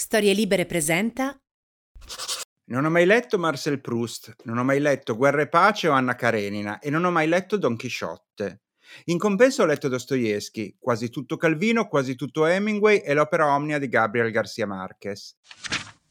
Storie Libere presenta Non ho mai letto Marcel Proust, non ho mai letto Guerra e Pace o Anna Karenina e non ho mai letto Don Chisciotte. In compenso ho letto Dostoevsky, quasi tutto Calvino, quasi tutto Hemingway e l'opera Omnia di Gabriel Garcia Marquez.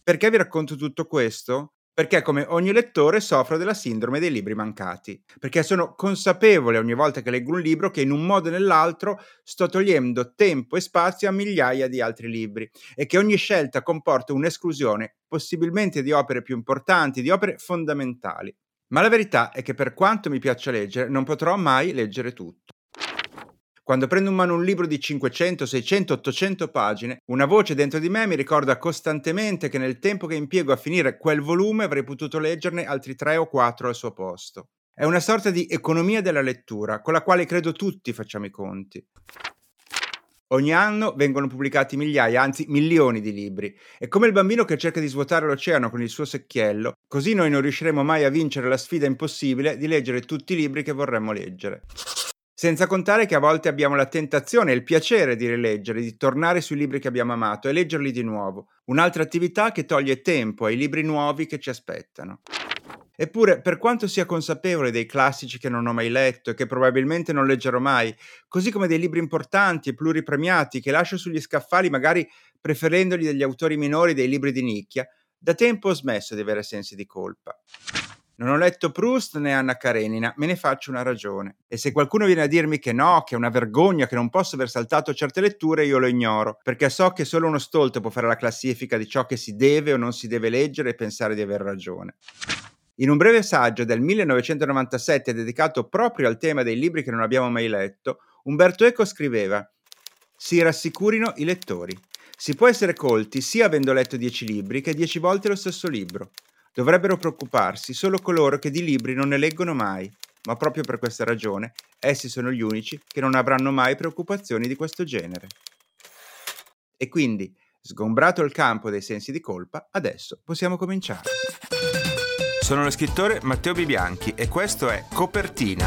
Perché vi racconto tutto questo? Perché come ogni lettore soffro della sindrome dei libri mancati, perché sono consapevole ogni volta che leggo un libro che in un modo o nell'altro sto togliendo tempo e spazio a migliaia di altri libri e che ogni scelta comporta un'esclusione, possibilmente di opere più importanti, di opere fondamentali. Ma la verità è che per quanto mi piaccia leggere, non potrò mai leggere tutto. Quando prendo in mano un libro di 500, 600, 800 pagine, una voce dentro di me mi ricorda costantemente che nel tempo che impiego a finire quel volume avrei potuto leggerne altri 3 o 4 al suo posto. È una sorta di economia della lettura, con la quale credo tutti facciamo i conti. Ogni anno vengono pubblicati migliaia, anzi milioni di libri. È come il bambino che cerca di svuotare l'oceano con il suo secchiello, così noi non riusciremo mai a vincere la sfida impossibile di leggere tutti i libri che vorremmo leggere. Senza contare che a volte abbiamo la tentazione e il piacere di rileggere, di tornare sui libri che abbiamo amato e leggerli di nuovo. Un'altra attività che toglie tempo ai libri nuovi che ci aspettano. Eppure, per quanto sia consapevole dei classici che non ho mai letto e che probabilmente non leggerò mai, così come dei libri importanti e pluripremiati che lascio sugli scaffali magari preferendoli degli autori minori dei libri di nicchia, da tempo ho smesso di avere sensi di colpa. Non ho letto Proust né Anna Karenina, me ne faccio una ragione. E se qualcuno viene a dirmi che no, che è una vergogna, che non posso aver saltato certe letture, io lo ignoro, perché so che solo uno stolto può fare la classifica di ciò che si deve o non si deve leggere e pensare di aver ragione. In un breve saggio del 1997 dedicato proprio al tema dei libri che non abbiamo mai letto, Umberto Eco scriveva Si rassicurino i lettori. Si può essere colti sia avendo letto dieci libri che dieci volte lo stesso libro. Dovrebbero preoccuparsi solo coloro che di libri non ne leggono mai, ma proprio per questa ragione essi sono gli unici che non avranno mai preoccupazioni di questo genere. E quindi, sgombrato il campo dei sensi di colpa, adesso possiamo cominciare. Sono lo scrittore Matteo Bibianchi e questo è Copertina,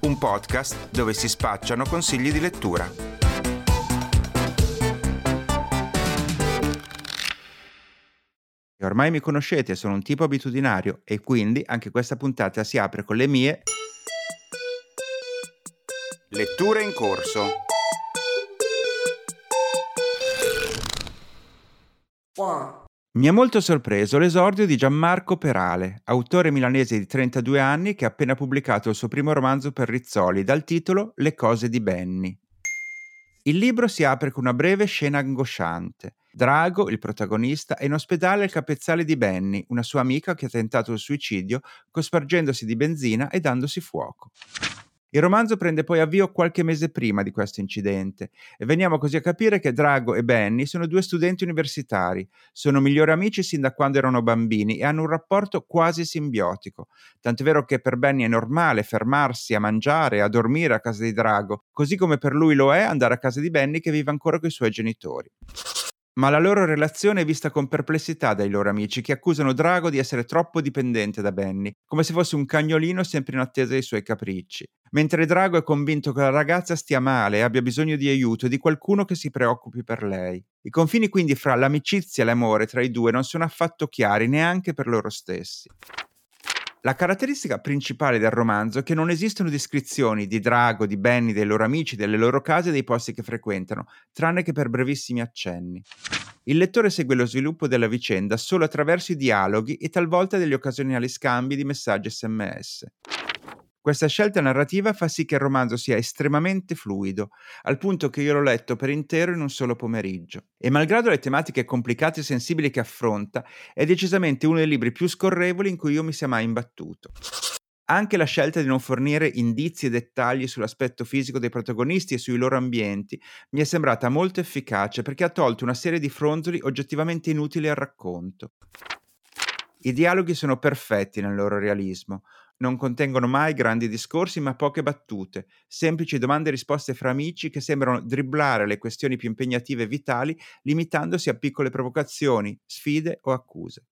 un podcast dove si spacciano consigli di lettura. E ormai mi conoscete, sono un tipo abitudinario e quindi anche questa puntata si apre con le mie letture in corso. Mi ha molto sorpreso l'esordio di Gianmarco Perale, autore milanese di 32 anni che ha appena pubblicato il suo primo romanzo per Rizzoli dal titolo Le cose di Benny. Il libro si apre con una breve scena angosciante. Drago, il protagonista, è in ospedale al capezzale di Benny, una sua amica che ha tentato il suicidio cospargendosi di benzina e dandosi fuoco. Il romanzo prende poi avvio qualche mese prima di questo incidente e veniamo così a capire che Drago e Benny sono due studenti universitari, sono migliori amici sin da quando erano bambini e hanno un rapporto quasi simbiotico, tanto è vero che per Benny è normale fermarsi a mangiare e a dormire a casa di Drago, così come per lui lo è andare a casa di Benny che vive ancora con i suoi genitori. Ma la loro relazione è vista con perplessità dai loro amici che accusano Drago di essere troppo dipendente da Benny, come se fosse un cagnolino sempre in attesa dei suoi capricci. Mentre Drago è convinto che la ragazza stia male e abbia bisogno di aiuto e di qualcuno che si preoccupi per lei. I confini quindi fra l'amicizia e l'amore tra i due non sono affatto chiari neanche per loro stessi. La caratteristica principale del romanzo è che non esistono descrizioni di Drago, di Benny, dei loro amici, delle loro case e dei posti che frequentano, tranne che per brevissimi accenni. Il lettore segue lo sviluppo della vicenda solo attraverso i dialoghi e talvolta degli occasionali scambi di messaggi sms. Questa scelta narrativa fa sì che il romanzo sia estremamente fluido, al punto che io l'ho letto per intero in un solo pomeriggio. E malgrado le tematiche complicate e sensibili che affronta, è decisamente uno dei libri più scorrevoli in cui io mi sia mai imbattuto. Anche la scelta di non fornire indizi e dettagli sull'aspetto fisico dei protagonisti e sui loro ambienti mi è sembrata molto efficace perché ha tolto una serie di fronzoli oggettivamente inutili al racconto. I dialoghi sono perfetti nel loro realismo, non contengono mai grandi discorsi ma poche battute, semplici domande e risposte fra amici che sembrano dribblare le questioni più impegnative e vitali limitandosi a piccole provocazioni, sfide o accuse.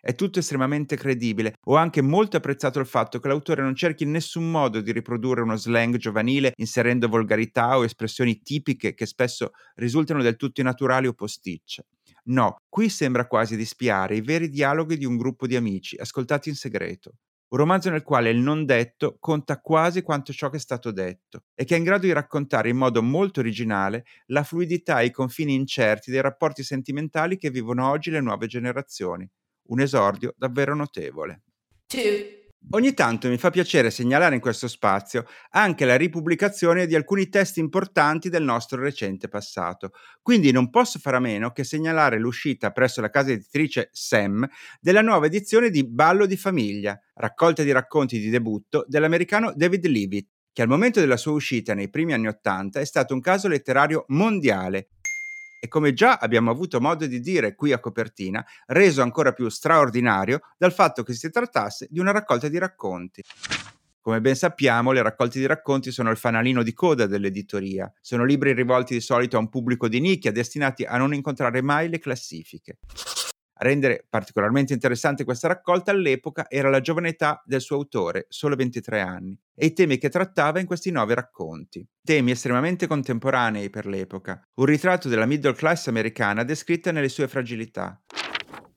È tutto estremamente credibile. Ho anche molto apprezzato il fatto che l'autore non cerchi in nessun modo di riprodurre uno slang giovanile inserendo volgarità o espressioni tipiche che spesso risultano del tutto innaturali o posticce. No, qui sembra quasi di spiare i veri dialoghi di un gruppo di amici, ascoltati in segreto. Un romanzo nel quale il non detto conta quasi quanto ciò che è stato detto e che è in grado di raccontare in modo molto originale la fluidità e i confini incerti dei rapporti sentimentali che vivono oggi le nuove generazioni. Un esordio davvero notevole. Two. Ogni tanto mi fa piacere segnalare in questo spazio anche la ripubblicazione di alcuni testi importanti del nostro recente passato, quindi non posso fare a meno che segnalare l'uscita presso la casa editrice SEM della nuova edizione di Ballo di famiglia, raccolta di racconti di debutto dell'americano David Leavitt, che al momento della sua uscita nei primi anni Ottanta è stato un caso letterario mondiale e come già abbiamo avuto modo di dire qui a copertina, reso ancora più straordinario dal fatto che si trattasse di una raccolta di racconti. Come ben sappiamo, le raccolte di racconti sono il fanalino di coda dell'editoria. Sono libri rivolti di solito a un pubblico di nicchia destinati a non incontrare mai le classifiche. A rendere particolarmente interessante questa raccolta all'epoca era la giovane età del suo autore, solo 23 anni, e i temi che trattava in questi nove racconti. Temi estremamente contemporanei per l'epoca, un ritratto della middle class americana descritta nelle sue fragilità.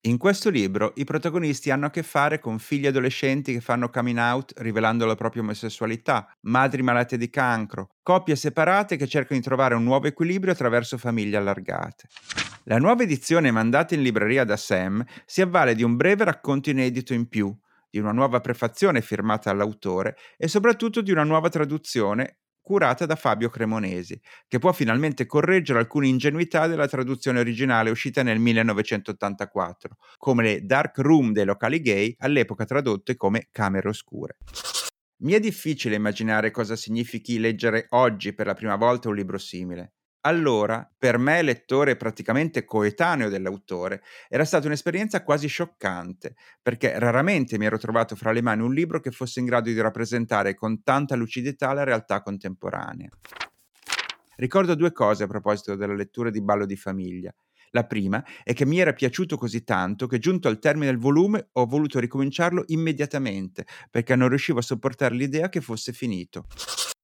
In questo libro i protagonisti hanno a che fare con figli adolescenti che fanno coming out rivelando la propria omosessualità, madri malate di cancro, coppie separate che cercano di trovare un nuovo equilibrio attraverso famiglie allargate. La nuova edizione mandata in libreria da Sam si avvale di un breve racconto inedito in più, di una nuova prefazione firmata dall'autore e soprattutto di una nuova traduzione curata da Fabio Cremonesi, che può finalmente correggere alcune ingenuità della traduzione originale uscita nel 1984, come le dark room dei locali gay, all'epoca tradotte come camere oscure. Mi è difficile immaginare cosa significhi leggere oggi per la prima volta un libro simile. Allora, per me, lettore praticamente coetaneo dell'autore, era stata un'esperienza quasi scioccante, perché raramente mi ero trovato fra le mani un libro che fosse in grado di rappresentare con tanta lucidità la realtà contemporanea. Ricordo due cose a proposito della lettura di Ballo di famiglia. La prima è che mi era piaciuto così tanto che giunto al termine del volume ho voluto ricominciarlo immediatamente, perché non riuscivo a sopportare l'idea che fosse finito.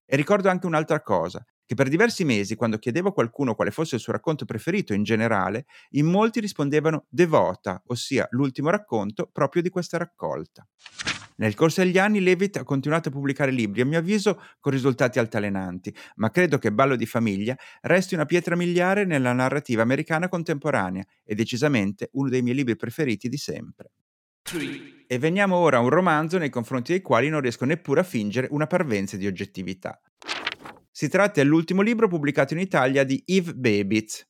E ricordo anche un'altra cosa, che per diversi mesi, quando chiedevo a qualcuno quale fosse il suo racconto preferito in generale, in molti rispondevano Devota, ossia l'ultimo racconto proprio di questa raccolta. Nel corso degli anni Levitt ha continuato a pubblicare libri, a mio avviso con risultati altalenanti, ma credo che Ballo di famiglia resti una pietra miliare nella narrativa americana contemporanea e decisamente uno dei miei libri preferiti di sempre. E veniamo ora a un romanzo nei confronti dei quali non riesco neppure a fingere una parvenza di oggettività. Si tratta dell'ultimo libro pubblicato in Italia di Eve Babitz.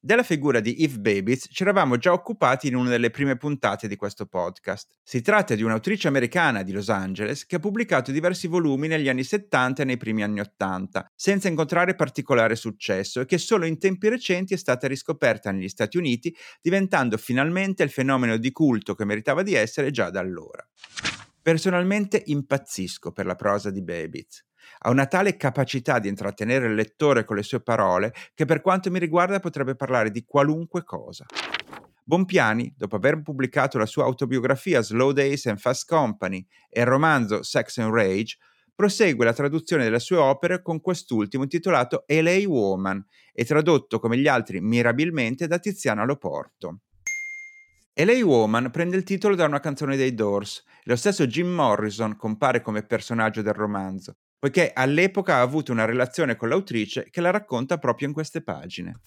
Della figura di Eve Babitz ci eravamo già occupati in una delle prime puntate di questo podcast. Si tratta di un'autrice americana di Los Angeles che ha pubblicato diversi volumi negli anni 70 e nei primi anni 80, senza incontrare particolare successo e che solo in tempi recenti è stata riscoperta negli Stati Uniti, diventando finalmente il fenomeno di culto che meritava di essere già da allora. Personalmente impazzisco per la prosa di Babitz ha una tale capacità di intrattenere il lettore con le sue parole che per quanto mi riguarda potrebbe parlare di qualunque cosa. Bompiani, dopo aver pubblicato la sua autobiografia Slow Days and Fast Company e il romanzo Sex and Rage, prosegue la traduzione delle sue opere con quest'ultimo intitolato LA Woman e tradotto come gli altri mirabilmente da Tiziana Loporto. LA Woman prende il titolo da una canzone dei Doors e lo stesso Jim Morrison compare come personaggio del romanzo, poiché all'epoca ha avuto una relazione con l'autrice che la racconta proprio in queste pagine.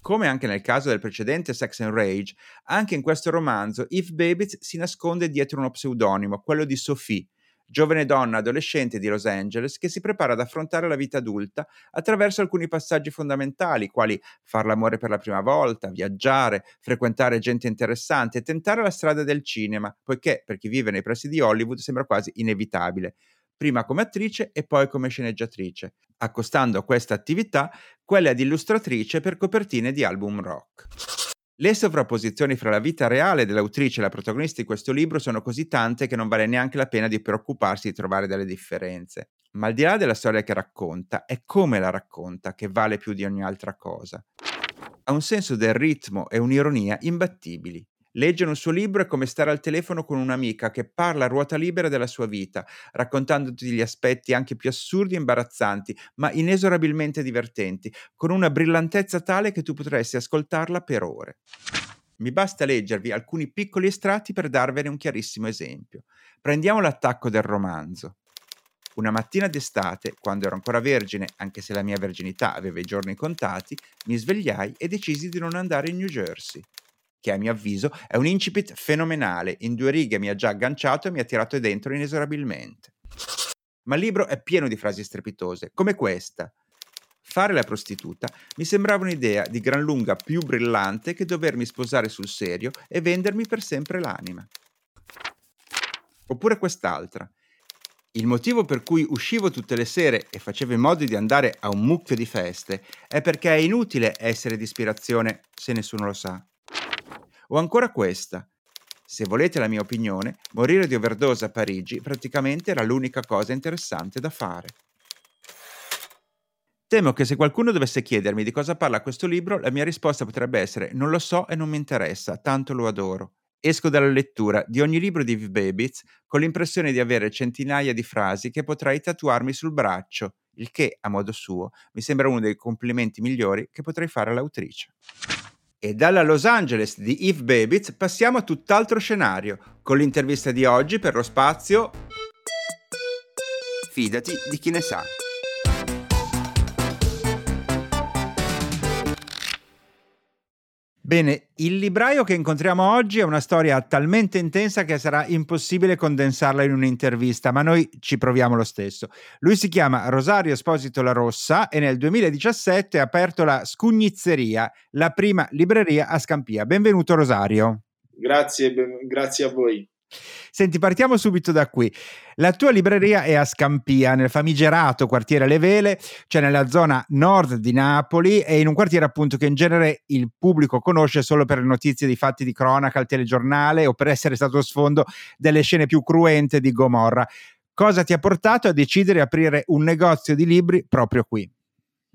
Come anche nel caso del precedente Sex and Rage, anche in questo romanzo Eve Babbitt si nasconde dietro uno pseudonimo, quello di Sophie, giovane donna adolescente di Los Angeles che si prepara ad affrontare la vita adulta attraverso alcuni passaggi fondamentali, quali far l'amore per la prima volta, viaggiare, frequentare gente interessante e tentare la strada del cinema, poiché per chi vive nei pressi di Hollywood sembra quasi inevitabile prima come attrice e poi come sceneggiatrice, accostando a questa attività quelle ad illustratrice per copertine di album rock. Le sovrapposizioni fra la vita reale dell'autrice e la protagonista di questo libro sono così tante che non vale neanche la pena di preoccuparsi di trovare delle differenze. Ma al di là della storia che racconta, è come la racconta che vale più di ogni altra cosa. Ha un senso del ritmo e un'ironia imbattibili Leggere un suo libro è come stare al telefono con un'amica che parla a ruota libera della sua vita, raccontandoti gli aspetti anche più assurdi e imbarazzanti, ma inesorabilmente divertenti, con una brillantezza tale che tu potresti ascoltarla per ore. Mi basta leggervi alcuni piccoli estratti per darvene un chiarissimo esempio. Prendiamo l'attacco del romanzo. Una mattina d'estate, quando ero ancora vergine, anche se la mia verginità aveva i giorni contati, mi svegliai e decisi di non andare in New Jersey che a mio avviso è un incipit fenomenale, in due righe mi ha già agganciato e mi ha tirato dentro inesorabilmente. Ma il libro è pieno di frasi strepitose, come questa. Fare la prostituta mi sembrava un'idea di gran lunga più brillante che dovermi sposare sul serio e vendermi per sempre l'anima. Oppure quest'altra. Il motivo per cui uscivo tutte le sere e facevo in modo di andare a un mucchio di feste è perché è inutile essere di ispirazione se nessuno lo sa. O ancora questa. Se volete la mia opinione, morire di overdose a Parigi praticamente era l'unica cosa interessante da fare. Temo che se qualcuno dovesse chiedermi di cosa parla questo libro, la mia risposta potrebbe essere non lo so e non mi interessa, tanto lo adoro. Esco dalla lettura di ogni libro di Viv Babitz con l'impressione di avere centinaia di frasi che potrei tatuarmi sul braccio, il che, a modo suo, mi sembra uno dei complimenti migliori che potrei fare all'autrice. E dalla Los Angeles di Eve Babitz passiamo a tutt'altro scenario, con l'intervista di oggi per lo spazio Fidati di chi ne sa. Bene, il libraio che incontriamo oggi è una storia talmente intensa che sarà impossibile condensarla in un'intervista, ma noi ci proviamo lo stesso. Lui si chiama Rosario Esposito La Rossa e nel 2017 ha aperto la Scugnizzeria, la prima libreria a Scampia. Benvenuto Rosario. Grazie, grazie a voi. Senti, partiamo subito da qui. La tua libreria è a Scampia, nel famigerato quartiere Le Vele, cioè nella zona nord di Napoli e in un quartiere appunto che in genere il pubblico conosce solo per le notizie di fatti di cronaca al telegiornale o per essere stato sfondo delle scene più cruente di Gomorra. Cosa ti ha portato a decidere di aprire un negozio di libri proprio qui?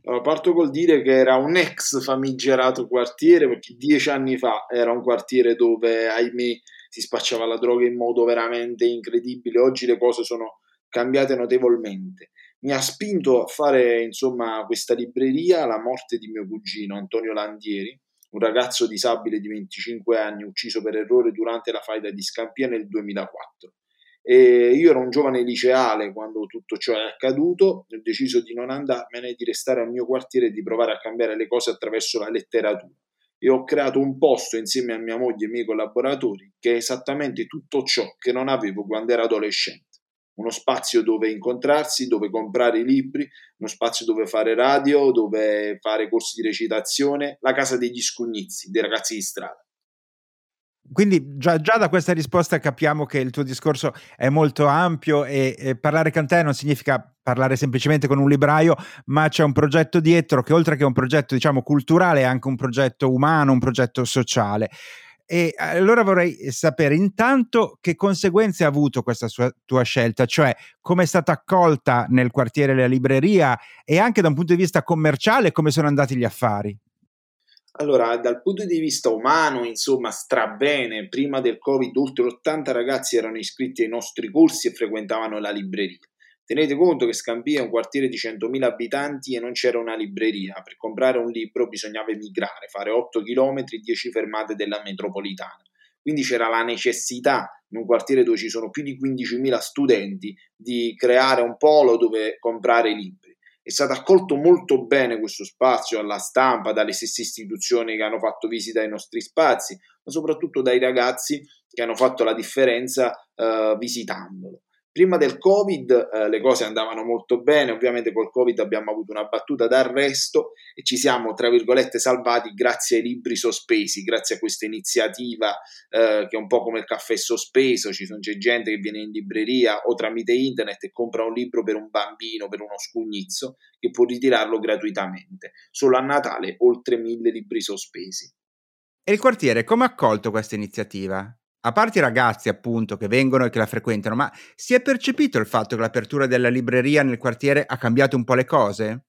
Allora, parto col dire che era un ex famigerato quartiere perché dieci anni fa era un quartiere dove, ahimè, si spacciava la droga in modo veramente incredibile. Oggi le cose sono cambiate notevolmente. Mi ha spinto a fare insomma questa libreria la morte di mio cugino Antonio Landieri, un ragazzo disabile di 25 anni ucciso per errore durante la faida di Scampia nel 2004. E io ero un giovane liceale quando tutto ciò è accaduto, ho deciso di non andarmene, di restare al mio quartiere e di provare a cambiare le cose attraverso la letteratura e ho creato un posto insieme a mia moglie e ai miei collaboratori che è esattamente tutto ciò che non avevo quando ero adolescente. Uno spazio dove incontrarsi, dove comprare i libri, uno spazio dove fare radio, dove fare corsi di recitazione, la casa degli scugnizi, dei ragazzi di strada. Quindi già, già, da questa risposta capiamo che il tuo discorso è molto ampio e, e, parlare con te non significa parlare semplicemente con un libraio, ma c'è un progetto dietro che oltre che un progetto diciamo culturale è anche un progetto umano, un progetto sociale. E allora vorrei sapere intanto che conseguenze ha avuto questa sua, tua scelta, cioè come è stata accolta nel quartiere la libreria e anche da un punto di vista commerciale come sono andati gli affari. Allora, dal punto di vista umano, insomma, strabene, prima del Covid oltre 80 ragazzi erano iscritti ai nostri corsi e frequentavano la libreria. Tenete conto che Scampia è un quartiere di 100.000 abitanti e non c'era una libreria. Per comprare un libro bisognava emigrare, fare 8 km, 10 fermate della metropolitana. Quindi c'era la necessità, in un quartiere dove ci sono più di 15.000 studenti, di creare un polo dove comprare libri è stato accolto molto bene questo spazio alla stampa, dalle stesse istituzioni che hanno fatto visita ai nostri spazi, ma soprattutto dai ragazzi che hanno fatto la differenza eh, visitandolo. Prima del Covid eh, le cose andavano molto bene, ovviamente col Covid abbiamo avuto una battuta d'arresto e ci siamo, tra virgolette, salvati grazie ai libri sospesi, grazie a questa iniziativa eh, che è un po' come il caffè sospeso, ci sono, c'è gente che viene in libreria o tramite internet e compra un libro per un bambino, per uno scugnizzo, che può ritirarlo gratuitamente. Solo a Natale oltre mille libri sospesi. E il quartiere come ha accolto questa iniziativa? A parte i ragazzi appunto che vengono e che la frequentano, ma si è percepito il fatto che l'apertura della libreria nel quartiere ha cambiato un po' le cose?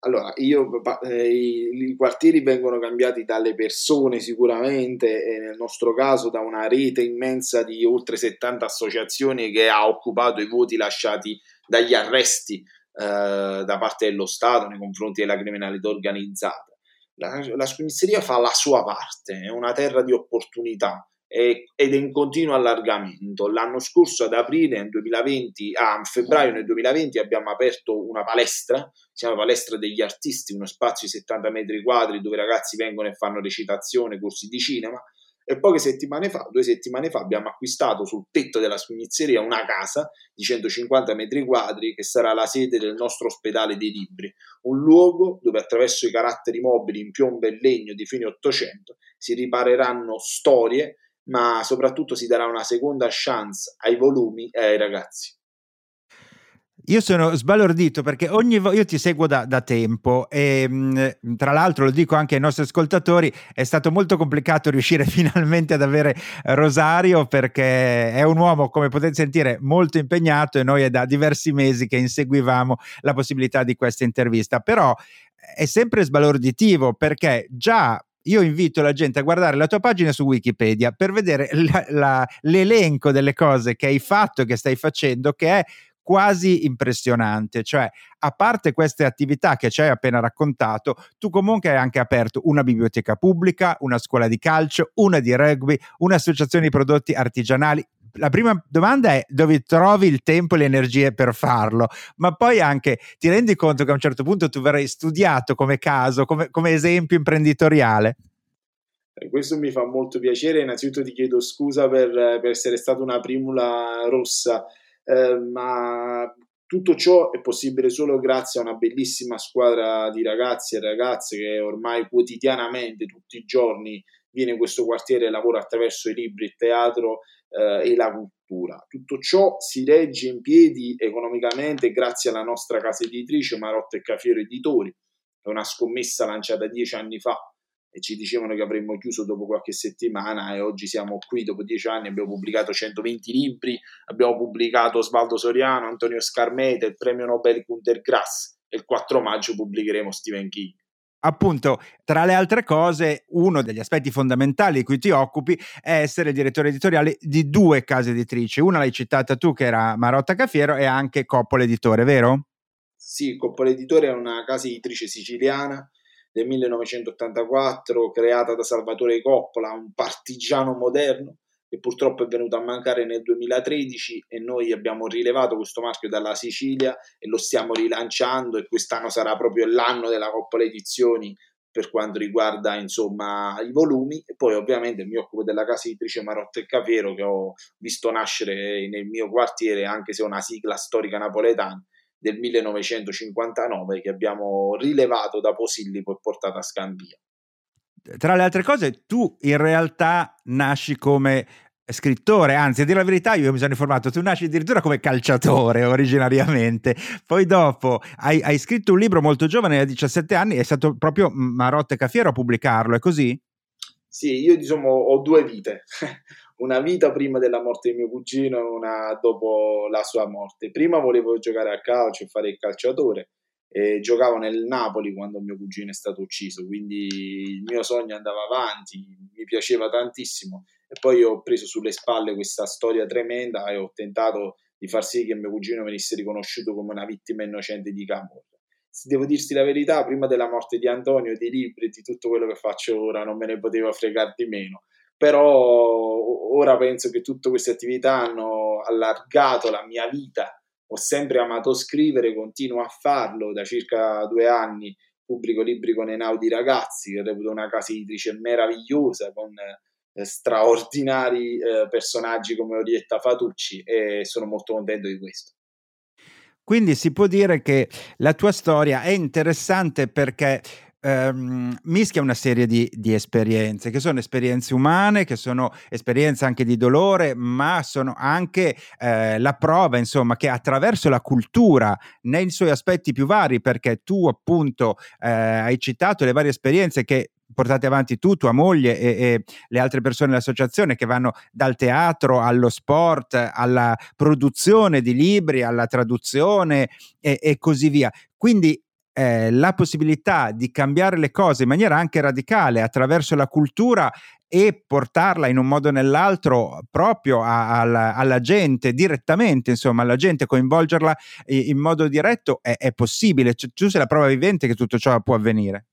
Allora, io, eh, i, i, quartieri vengono cambiati dalle persone sicuramente e nel nostro caso da una rete immensa di oltre 70 associazioni che ha occupato i voti lasciati dagli arresti eh, da parte dello Stato nei confronti della criminalità organizzata. La, la fa la sua parte, è una terra di opportunità ed è in continuo allargamento. L'anno scorso, ad aprile nel 2020, a febbraio nel 2020, abbiamo aperto una palestra, si chiama Palestra degli Artisti, uno spazio di 70 metri quadri dove i ragazzi vengono e fanno recitazione, corsi di cinema. E poche settimane fa, due settimane fa, abbiamo acquistato sul tetto della scugnizzeria una casa di 150 metri quadri che sarà la sede del nostro ospedale dei libri, un luogo dove attraverso i caratteri mobili in piombo e legno di fine Ottocento si ripareranno storie ma soprattutto si darà una seconda chance ai volumi e ai ragazzi. Io sono sbalordito perché ogni volta io ti seguo da, da tempo e mh, tra l'altro lo dico anche ai nostri ascoltatori, è stato molto complicato riuscire finalmente ad avere Rosario perché è un uomo, come potete sentire, molto impegnato e noi è da diversi mesi che inseguivamo la possibilità di questa intervista, però è sempre sbalorditivo perché già io invito la gente a guardare la tua pagina su Wikipedia per vedere la, la, l'elenco delle cose che hai fatto e che stai facendo, che è quasi impressionante. Cioè, a parte queste attività che ci hai appena raccontato, tu comunque hai anche aperto una biblioteca pubblica, una scuola di calcio, una di rugby, un'associazione di prodotti artigianali, la prima domanda è dove trovi il tempo e le energie per farlo, ma poi anche ti rendi conto che a un certo punto tu verrai studiato come caso, come, come esempio imprenditoriale? Eh, questo mi fa molto piacere, innanzitutto ti chiedo scusa per, per essere stata una primula rossa, eh, ma tutto ciò è possibile solo grazie a una bellissima squadra di ragazzi e ragazze che ormai quotidianamente, tutti i giorni, viene in questo quartiere e lavora attraverso i libri, il teatro eh, e la cultura. Tutto ciò si regge in piedi economicamente grazie alla nostra casa editrice Marotta e Cafiero Editori, è una scommessa lanciata dieci anni fa e ci dicevano che avremmo chiuso dopo qualche settimana e oggi siamo qui dopo dieci anni, abbiamo pubblicato 120 libri, abbiamo pubblicato Osvaldo Soriano, Antonio Scarmeta, il premio Nobel Gunter Grass e il 4 maggio pubblicheremo Stephen King appunto, tra le altre cose, uno degli aspetti fondamentali di cui ti occupi è essere direttore editoriale di due case editrici. Una l'hai citata tu, che era Marotta Cafiero, e anche Coppola Editore, vero? Sì, Coppola Editore è una casa editrice siciliana del 1984, creata da Salvatore Coppola, un partigiano moderno che purtroppo è venuto a mancare nel 2013 e noi abbiamo rilevato questo marchio dalla Sicilia e lo stiamo rilanciando e quest'anno sarà proprio l'anno della Coppola Edizioni per quanto riguarda insomma i volumi. E poi ovviamente mi occupo della casa editrice Marotta e Cafero che ho visto nascere nel mio quartiere anche se è una sigla storica napoletana del 1959 che abbiamo rilevato da Posillipo e portato a Scandia tra le altre cose, tu in realtà nasci come scrittore, anzi a dire la verità io mi sono informato, tu nasci addirittura come calciatore originariamente, poi dopo hai, hai scritto un libro molto giovane, a 17 anni, è stato proprio Marotte Cafiero a pubblicarlo, è così? Sì, io diciamo ho due vite, una vita prima della morte di mio cugino e una dopo la sua morte. Prima volevo giocare a calcio e fare il calciatore, e giocavo nel Napoli quando mio cugino è stato ucciso, quindi il mio sogno andava avanti, mi piaceva tantissimo e poi ho preso sulle spalle questa storia tremenda e ho tentato di far sì che mio cugino venisse riconosciuto come una vittima innocente di Camorra. Se devo dirti la verità, prima della morte di Antonio, dei libri, di tutto quello che faccio ora, non me ne poteva fregare di meno. Però ora penso che tutte queste attività hanno allargato la mia vita ho sempre amato scrivere, continuo a farlo da circa due anni. Pubblico libri con Enaudi Ragazzi, che reputo una casa editrice meravigliosa, con eh, straordinari eh, personaggi come Orietta Fatucci e sono molto contento di questo. Quindi si può dire che la tua storia è interessante perché ehm, mischia una serie di, di, esperienze, che sono esperienze umane, che sono esperienze anche di dolore, ma sono anche eh, la prova, insomma, che attraverso la cultura, nei suoi aspetti più vari, perché tu appunto eh, hai citato le varie esperienze che portate avanti tu, tua moglie e, e, le altre persone dell'associazione che vanno dal teatro allo sport, alla produzione di libri, alla traduzione e, e così via. Quindi eh, la possibilità di cambiare le cose in maniera anche radicale attraverso la cultura e portarla in un modo o nell'altro proprio a, a, alla gente direttamente, insomma, alla gente, coinvolgerla in modo diretto è, è possibile. Cioè, tu sei la prova vivente che tutto ciò può avvenire.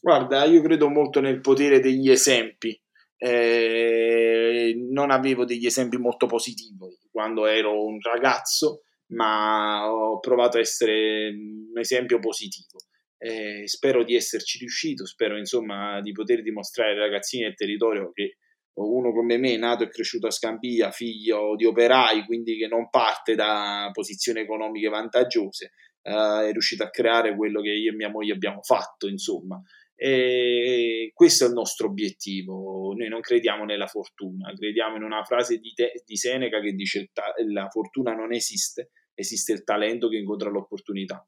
Guarda, io credo molto nel potere degli esempi. Eh, non avevo degli esempi molto positivi quando ero un ragazzo, ma ho provato a essere un esempio positivo. Eh, spero di esserci riuscito, spero insomma di poter dimostrare ai ragazzini del territorio che uno come me, nato e cresciuto a Scampia, figlio di operai, quindi che non parte da posizioni economiche vantaggiose, eh, è riuscito a creare quello che io e mia moglie abbiamo fatto, insomma. E questo è il nostro obiettivo. Noi non crediamo nella fortuna, crediamo in una frase di, te, di Seneca che dice: La fortuna non esiste, esiste il talento che incontra l'opportunità.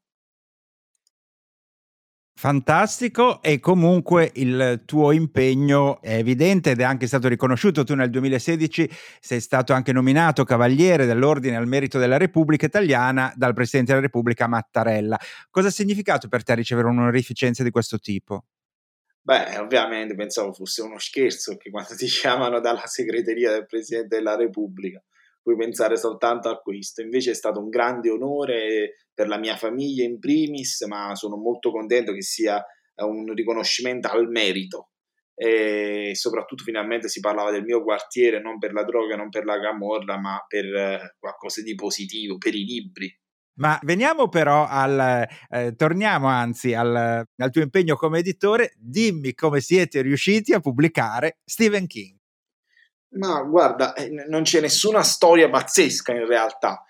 Fantastico e comunque il tuo impegno è evidente ed è anche stato riconosciuto. Tu nel 2016 sei stato anche nominato Cavaliere dell'Ordine al Merito della Repubblica Italiana dal Presidente della Repubblica Mattarella. Cosa ha significato per te ricevere un'onorificenza di questo tipo? Beh, ovviamente pensavo fosse uno scherzo che quando ti chiamano dalla segreteria del Presidente della Repubblica puoi pensare soltanto a questo. Invece è stato un grande onore per la mia famiglia in primis, ma sono molto contento che sia un riconoscimento al merito. E soprattutto finalmente si parlava del mio quartiere non per la droga, non per la camorra, ma per eh, qualcosa di positivo, per i libri. Ma veniamo però al, eh, torniamo anzi al, al tuo impegno come editore, dimmi come siete riusciti a pubblicare Stephen King. Ma guarda, eh, non c'è nessuna storia pazzesca in realtà.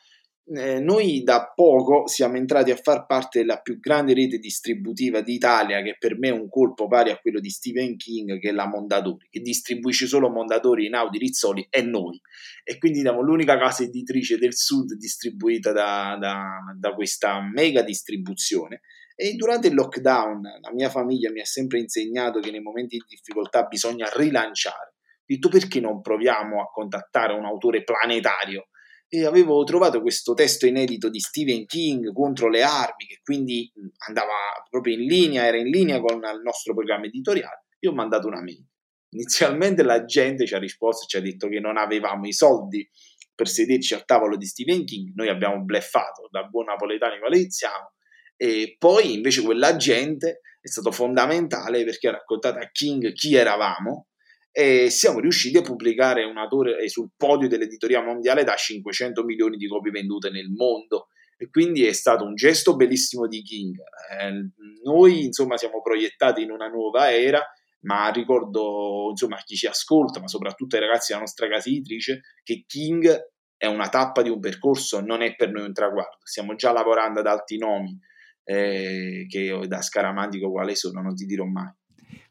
Eh, noi da poco siamo entrati a far parte della più grande rete distributiva d'Italia, che per me è un colpo pari a quello di Stephen King, che è la Mondadori, che distribuisce solo Mondadori, Inaudi, Rizzoli e noi. E quindi siamo l'unica casa editrice del sud distribuita da, da, da questa mega distribuzione. E durante il lockdown la mia famiglia mi ha sempre insegnato che nei momenti di difficoltà bisogna rilanciare detto perché non proviamo a contattare un autore planetario? E avevo trovato questo testo inedito di Stephen King contro le armi, che quindi andava proprio in linea, era in linea con il nostro programma editoriale. Io ho mandato una mail. Inizialmente la gente ci ha risposto, ci ha detto che non avevamo i soldi per sederci al tavolo di Stephen King, noi abbiamo bleffato da buon napoletani valenciano, e poi invece quella gente è stato fondamentale perché ha raccontato a King chi eravamo e siamo riusciti a pubblicare un autore sul podio dell'editoria mondiale da 500 milioni di copie vendute nel mondo e quindi è stato un gesto bellissimo di King. Eh, noi insomma siamo proiettati in una nuova era, ma ricordo insomma a chi ci ascolta, ma soprattutto ai ragazzi della nostra casa editrice, che King è una tappa di un percorso, non è per noi un traguardo. Stiamo già lavorando ad alti nomi, eh, che da scaramantico quale sono, non ti dirò mai.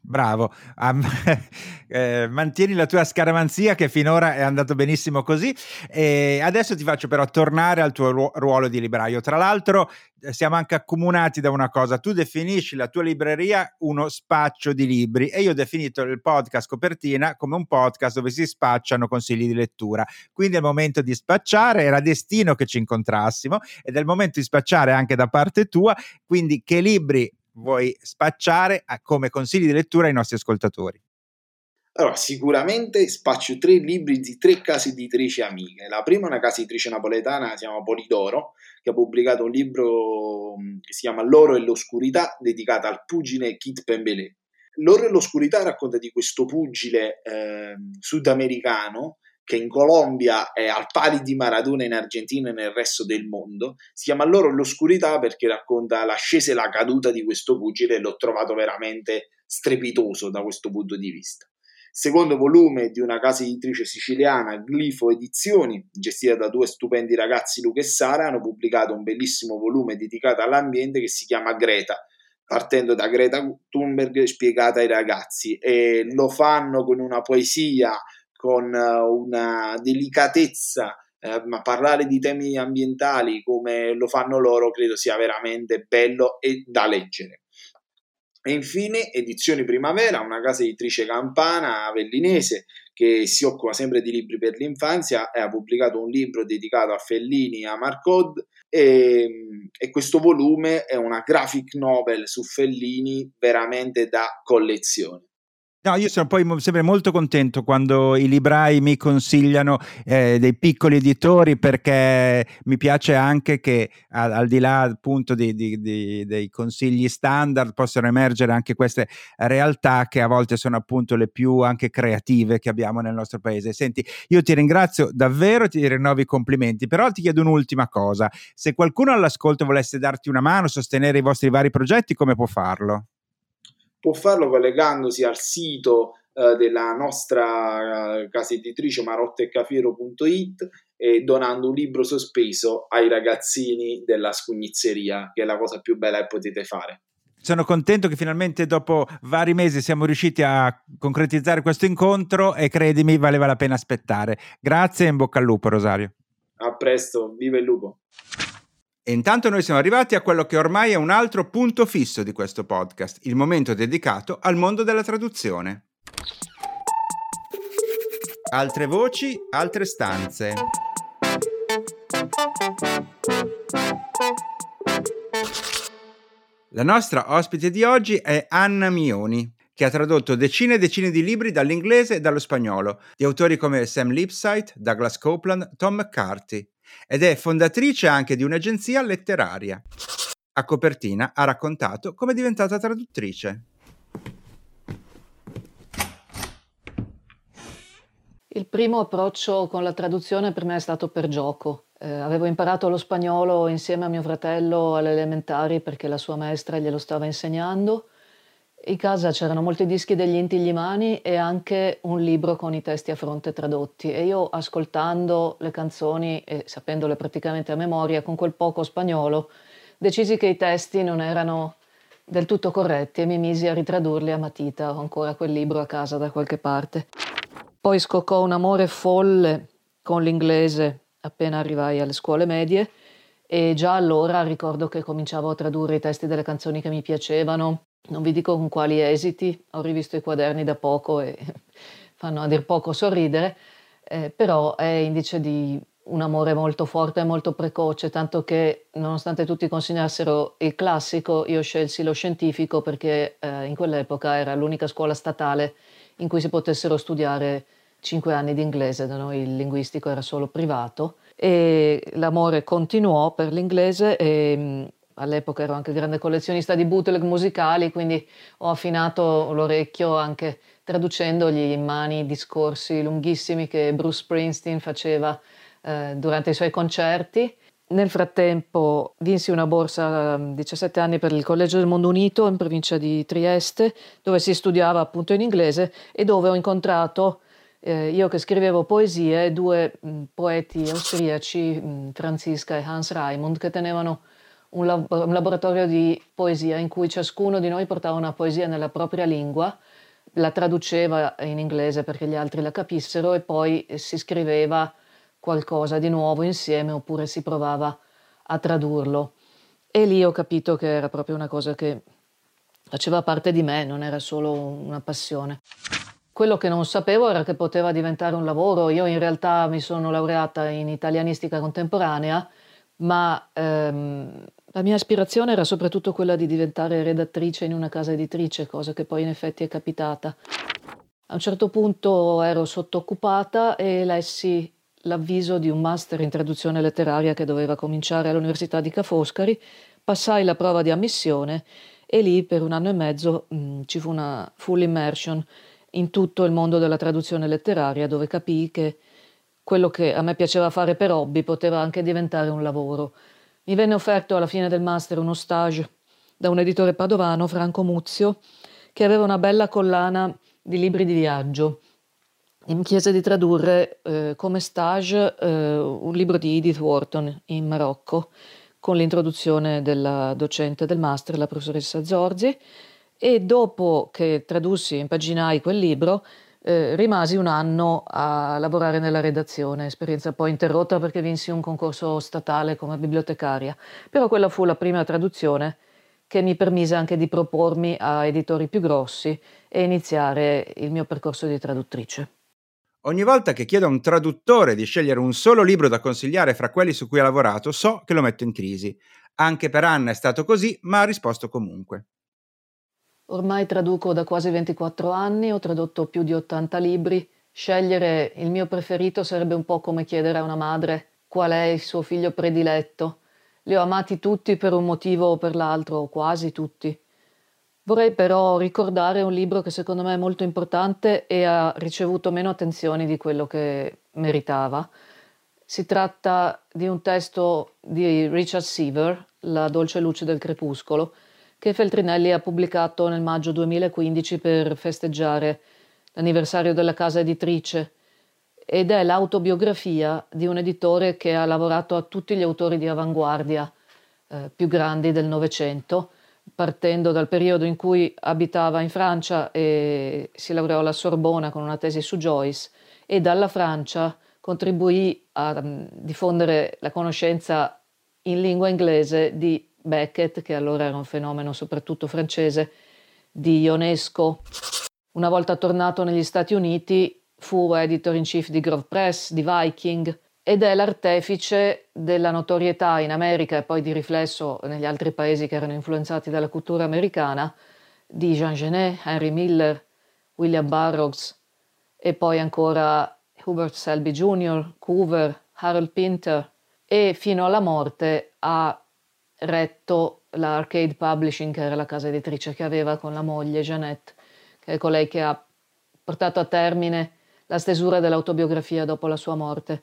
Bravo, um, eh, mantieni la tua scaramanzia che finora è andato benissimo così e adesso ti faccio però tornare al tuo ruolo di libraio. Tra l'altro eh, siamo anche accomunati da una cosa, tu definisci la tua libreria uno spaccio di libri e io ho definito il podcast copertina come un podcast dove si spacciano consigli di lettura. Quindi è il momento di spacciare, era destino che ci incontrassimo ed è il momento di spacciare anche da parte tua, quindi che libri vuoi spacciare come consigli di lettura ai nostri ascoltatori? Allora, sicuramente spaccio tre libri di tre case editrici amiche. La prima è una casa editrice napoletana, si chiama Polidoro, che ha pubblicato un libro che si chiama L'oro e l'oscurità, dedicata al pugile Kit Pembele. L'oro e l'oscurità racconta di questo pugile eh, sudamericano che in Colombia è al pari di Maradona in Argentina e nel resto del mondo. Si chiama Loro l'oscurità perché racconta l'ascesa e la caduta di questo pugile e l'ho trovato veramente strepitoso da questo punto di vista. Secondo volume di una casa editrice siciliana, Glifo Edizioni, gestita da due stupendi ragazzi Luca e Sara, hanno pubblicato un bellissimo volume dedicato all'ambiente che si chiama Greta, partendo da Greta Thunberg spiegata ai ragazzi e lo fanno con una poesia con eh, una delicatezza, eh, ma parlare di temi ambientali come lo fanno loro credo sia veramente bello e da leggere. E infine Edizioni Primavera, una casa editrice campana avellinese che si occupa sempre di libri per l'infanzia e ha pubblicato un libro dedicato a Fellini e a Marcod e, e questo volume è una graphic novel su Fellini veramente da collezione. No, io sono poi sempre molto contento quando i librai mi consigliano eh, dei piccoli editori perché mi piace anche che al, al di là appunto di, di, di, dei consigli standard possano emergere anche queste realtà che a volte sono appunto le più anche creative che abbiamo nel nostro paese. Senti, io ti ringrazio davvero, ti rinnovo i complimenti, però ti chiedo un'ultima cosa. Se qualcuno all'ascolto volesse darti una mano, sostenere i vostri vari progetti, come può farlo? Può farlo collegandosi al sito eh, della nostra eh, casa editrice marottecafiero.it e donando un libro sospeso ai ragazzini della scugnizzeria, che è la cosa più bella che potete fare. Sono contento che finalmente dopo vari mesi siamo riusciti a concretizzare questo incontro e credimi, valeva la pena aspettare. Grazie e in bocca al lupo, Rosario. A presto, viva il lupo. E intanto noi siamo arrivati a quello che ormai è un altro punto fisso di questo podcast, il momento dedicato al mondo della traduzione. Altre voci, altre stanze. La nostra ospite di oggi è Anna Mioni, che ha tradotto decine e decine di libri dall'inglese e dallo spagnolo, di autori come Sam Lipsyte, Douglas Copeland, Tom McCarthy ed è fondatrice anche di un'agenzia letteraria. A copertina ha raccontato come è diventata traduttrice. Il primo approccio con la traduzione per me è stato per gioco. Eh, avevo imparato lo spagnolo insieme a mio fratello alle elementari perché la sua maestra glielo stava insegnando in casa c'erano molti dischi degli Inti Glimani e anche un libro con i testi a fronte tradotti e io ascoltando le canzoni e sapendole praticamente a memoria con quel poco spagnolo decisi che i testi non erano del tutto corretti e mi misi a ritradurli a matita, ho ancora quel libro a casa da qualche parte. Poi scoccò un amore folle con l'inglese appena arrivai alle scuole medie e già allora ricordo che cominciavo a tradurre i testi delle canzoni che mi piacevano non vi dico con quali esiti, ho rivisto i quaderni da poco e fanno a dir poco sorridere, eh, però è indice di un amore molto forte e molto precoce, tanto che nonostante tutti considerassero il classico, io scelsi lo scientifico perché eh, in quell'epoca era l'unica scuola statale in cui si potessero studiare cinque anni di inglese, da noi il linguistico era solo privato. E l'amore continuò per l'inglese e all'epoca ero anche grande collezionista di bootleg musicali, quindi ho affinato l'orecchio anche traducendogli in mani discorsi lunghissimi che Bruce Springsteen faceva eh, durante i suoi concerti. Nel frattempo vinsi una borsa a 17 anni per il Collegio del Mondo Unito in provincia di Trieste, dove si studiava appunto in inglese e dove ho incontrato, eh, io che scrivevo poesie, due mh, poeti austriaci, mh, Franziska e Hans Raimund, che tenevano un, lab- un laboratorio di poesia in cui ciascuno di noi portava una poesia nella propria lingua, la traduceva in inglese perché gli altri la capissero e poi si scriveva qualcosa di nuovo insieme oppure si provava a tradurlo. E lì ho capito che era proprio una cosa che faceva parte di me, non era solo una passione. Quello che non sapevo era che poteva diventare un lavoro. Io in realtà mi sono laureata in italianistica contemporanea, ma ehm, la mia aspirazione era soprattutto quella di diventare redattrice in una casa editrice, cosa che poi in effetti è capitata. A un certo punto ero sottoccupata e lessi l'avviso di un master in traduzione letteraria che doveva cominciare all'Università di Ca' Foscari, passai la prova di ammissione e lì per un anno e mezzo mh, mm, ci fu una full immersion in tutto il mondo della traduzione letteraria dove capii che quello che a me piaceva fare per hobby poteva anche diventare un lavoro. Mi venne offerto alla fine del master uno stage da un editore padovano, Franco Muzio, che aveva una bella collana di libri di viaggio. E mi chiese di tradurre eh, come stage eh, un libro di Edith Wharton in Marocco, con l'introduzione della docente del master, la professoressa Zorzi, e dopo che tradussi e impaginai quel libro, eh, rimasi un anno a lavorare nella redazione, esperienza poi interrotta perché vinsi un concorso statale come bibliotecaria, però quella fu la prima traduzione che mi permise anche di propormi a editori più grossi e iniziare il mio percorso di traduttrice. Ogni volta che chiedo a un traduttore di scegliere un solo libro da consigliare fra quelli su cui ha lavorato, so che lo metto in crisi. Anche per Anna è stato così, ma ha risposto comunque. Ormai traduco da quasi 24 anni, ho tradotto più di 80 libri. Scegliere il mio preferito sarebbe un po' come chiedere a una madre qual è il suo figlio prediletto. Li ho amati tutti per un motivo o per l'altro, o quasi tutti. Vorrei però ricordare un libro che secondo me è molto importante e ha ricevuto meno attenzioni di quello che meritava. Si tratta di un testo di Richard Seaver, La dolce luce del crepuscolo, che Feltrinelli ha pubblicato nel maggio 2015 per festeggiare l'anniversario della casa editrice ed è l'autobiografia di un editore che ha lavorato a tutti gli autori di avanguardia eh, più grandi del Novecento, partendo dal periodo in cui abitava in Francia e si laureò alla Sorbona con una tesi su Joyce e dalla Francia contribuì a um, diffondere la conoscenza in lingua inglese di Beckett, che allora era un fenomeno soprattutto francese, di Ionesco. Una volta tornato negli Stati Uniti fu editor in chief di Grove Press, di Viking, ed è l'artefice della notorietà in America e poi di riflesso negli altri paesi che erano influenzati dalla cultura americana di Jean Genet, Henry Miller, William Burroughs e poi ancora Hubert Selby Jr., Coover, Harold Pinter e fino alla morte ha retto l'Arcade Publishing, che era la casa editrice che aveva con la moglie Jeannette, che è colei che ha portato a termine la stesura dell'autobiografia dopo la sua morte.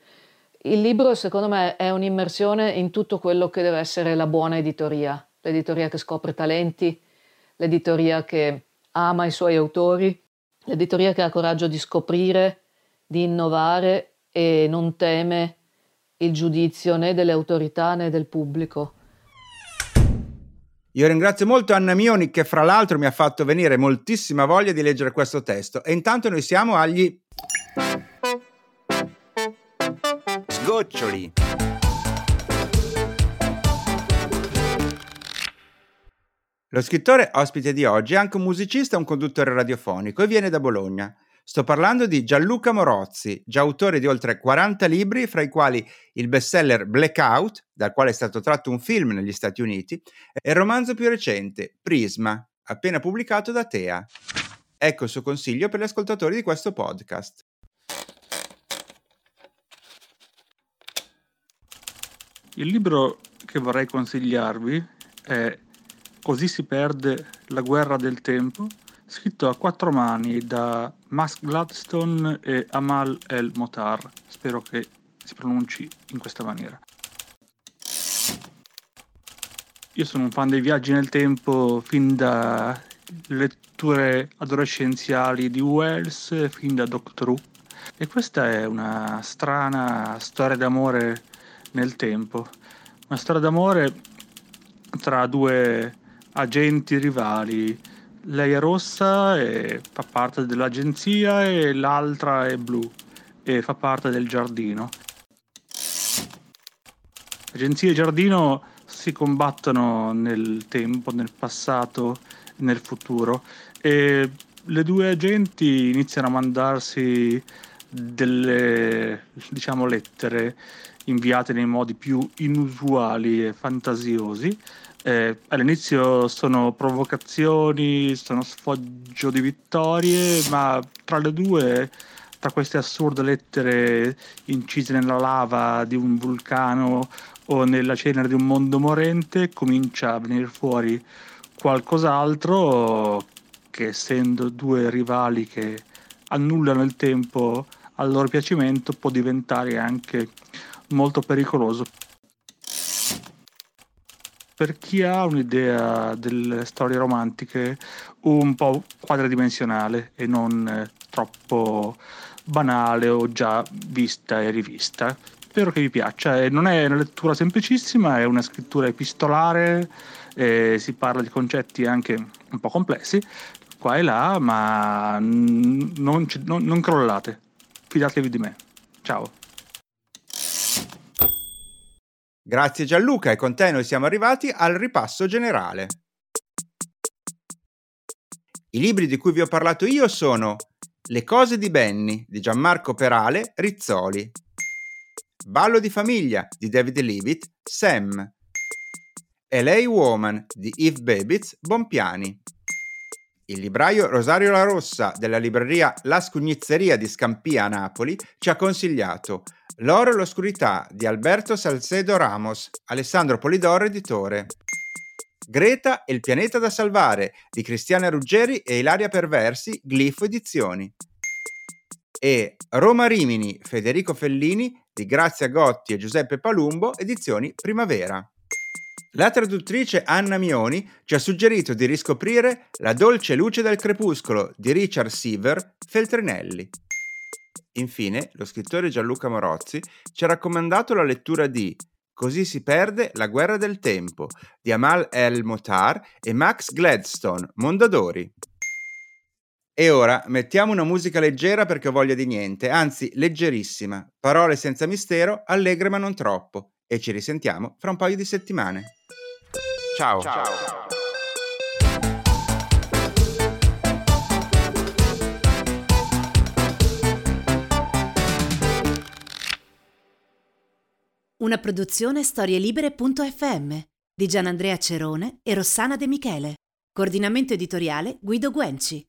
Il libro, secondo me, è un'immersione in tutto quello che deve essere la buona editoria, l'editoria che scopre talenti, l'editoria che ama i suoi autori, l'editoria che ha coraggio di scoprire, di innovare e non teme il giudizio né delle autorità né del pubblico. Io ringrazio molto Anna Mioni che fra l'altro mi ha fatto venire moltissima voglia di leggere questo testo e intanto noi siamo agli sgoccioli. Lo scrittore ospite di oggi è anche un musicista e un conduttore radiofonico e viene da Bologna. Sto parlando di Gianluca Morozzi, già autore di oltre 40 libri, fra i quali il bestseller Blackout, dal quale è stato tratto un film negli Stati Uniti, e il romanzo più recente, Prisma, appena pubblicato da Tea. Ecco il suo consiglio per gli ascoltatori di questo podcast. Il libro che vorrei consigliarvi è Così si perde la guerra del tempo scritto a quattro mani da Max Gladstone e Amal El Motar. Spero che si pronunci in questa maniera. Io sono un fan dei viaggi nel tempo fin da letture adolescenziali di Wells, fin da Doctor Who. E questa è una strana storia d'amore nel tempo. Una storia d'amore tra due agenti rivali lei è rossa e fa parte dell'agenzia e l'altra è blu e fa parte del giardino. Agenzia e giardino si combattono nel tempo, nel passato, nel futuro e le due agenti iniziano a mandarsi delle diciamo lettere inviate nei modi più inusuali e fantasiosi eh, all'inizio sono provocazioni, sono sfoggio di vittorie, ma tra le due, tra queste assurde lettere incise nella lava di un vulcano o nella cenere di un mondo morente, comincia a venire fuori qualcos'altro che essendo due rivali che annullano il tempo al loro piacimento può diventare anche molto pericoloso per chi ha un'idea delle storie romantiche un po' quadridimensionale e non eh, troppo banale o già vista e rivista. Spero che vi piaccia. E non è una lettura semplicissima, è una scrittura epistolare, si parla di concetti anche un po' complessi, qua e là, ma non, non, non crollate. Fidatevi di me. Ciao. Grazie Gianluca e con te noi siamo arrivati al ripasso generale. I libri di cui vi ho parlato io sono Le cose di Benny di Gianmarco Perale, Rizzoli. Ballo di famiglia di David Leavitt, Sam. LA Woman di Yves Babitz, Bompiani. Il libraio Rosario La Rossa della libreria La Scugnizzeria di Scampia a Napoli ci ha consigliato L'oro e l'oscurità di Alberto Salcedo Ramos, Alessandro Polidoro editore. Greta e il pianeta da salvare di Cristiana Ruggeri e Ilaria Perversi, Glifo Edizioni. E Roma Rimini, Federico Fellini di Grazia Gotti e Giuseppe Palumbo, edizioni Primavera. La traduttrice Anna Mioni ci ha suggerito di riscoprire La dolce luce del crepuscolo di Richard Seaver, Feltrinelli. Infine, lo scrittore Gianluca Morozzi ci ha raccomandato la lettura di Così si perde la guerra del tempo di Amal El Motar e Max Gladstone, Mondadori. E ora mettiamo una musica leggera perché ho voglia di niente, anzi leggerissima, parole senza mistero, allegre ma non troppo, e ci risentiamo fra un paio di settimane. Ciao. Ciao. Una produzione storielibere.fm di Gianandrea Cerone e Rossana De Michele. Coordinamento editoriale Guido Guenci.